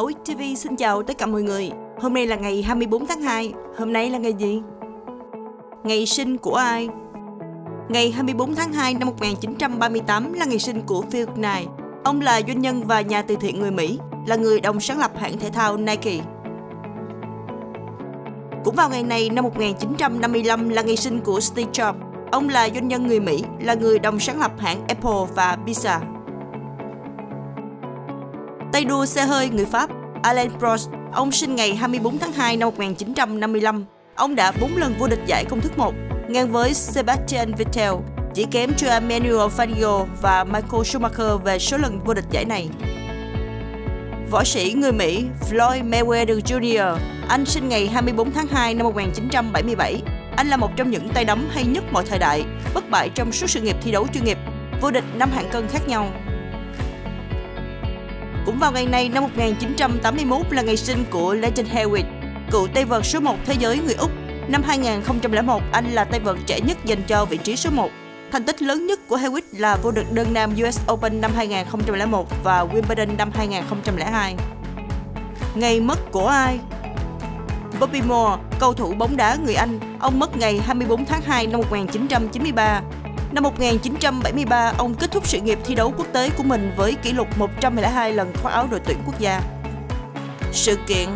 OxTV TV xin chào tất cả mọi người. Hôm nay là ngày 24 tháng 2. Hôm nay là ngày gì? Ngày sinh của ai? Ngày 24 tháng 2 năm 1938 là ngày sinh của Phil Knight. Ông là doanh nhân và nhà từ thiện người Mỹ, là người đồng sáng lập hãng thể thao Nike. Cũng vào ngày này năm 1955 là ngày sinh của Steve Jobs. Ông là doanh nhân người Mỹ, là người đồng sáng lập hãng Apple và Pizza. Tay đua xe hơi người Pháp Alain Prost, ông sinh ngày 24 tháng 2 năm 1955. Ông đã 4 lần vô địch giải công thức 1, ngang với Sebastian Vettel, chỉ kém cho Emmanuel Fangio và Michael Schumacher về số lần vô địch giải này. Võ sĩ người Mỹ Floyd Mayweather Jr. Anh sinh ngày 24 tháng 2 năm 1977. Anh là một trong những tay đấm hay nhất mọi thời đại, bất bại trong suốt sự nghiệp thi đấu chuyên nghiệp, vô địch năm hạng cân khác nhau. Cũng vào ngày này năm 1981 là ngày sinh của Legend Hewitt, cựu tay vợt số 1 thế giới người Úc. Năm 2001, anh là tay vợt trẻ nhất dành cho vị trí số 1. Thành tích lớn nhất của Hewitt là vô địch đơn nam US Open năm 2001 và Wimbledon năm 2002. Ngày mất của ai? Bobby Moore, cầu thủ bóng đá người Anh, ông mất ngày 24 tháng 2 năm 1993. Năm 1973, ông kết thúc sự nghiệp thi đấu quốc tế của mình với kỷ lục 102 lần khoác áo đội tuyển quốc gia. Sự kiện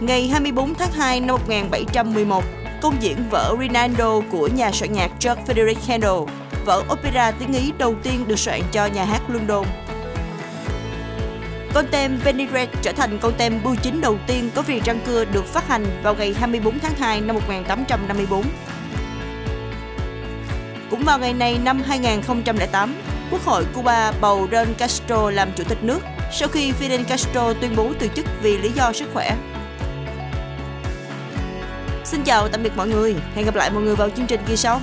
Ngày 24 tháng 2 năm 1711, công diễn vở Rinaldo của nhà soạn nhạc George Frederick Handel, vở opera tiếng Ý đầu tiên được soạn cho nhà hát London. Con tem Vinaigrette trở thành con tem bưu chính đầu tiên có viền răng cưa được phát hành vào ngày 24 tháng 2 năm 1854. Cũng vào ngày này năm 2008, Quốc hội Cuba bầu Ron Castro làm chủ tịch nước sau khi Fidel Castro tuyên bố từ chức vì lý do sức khỏe. Xin chào tạm biệt mọi người, hẹn gặp lại mọi người vào chương trình kỳ sau.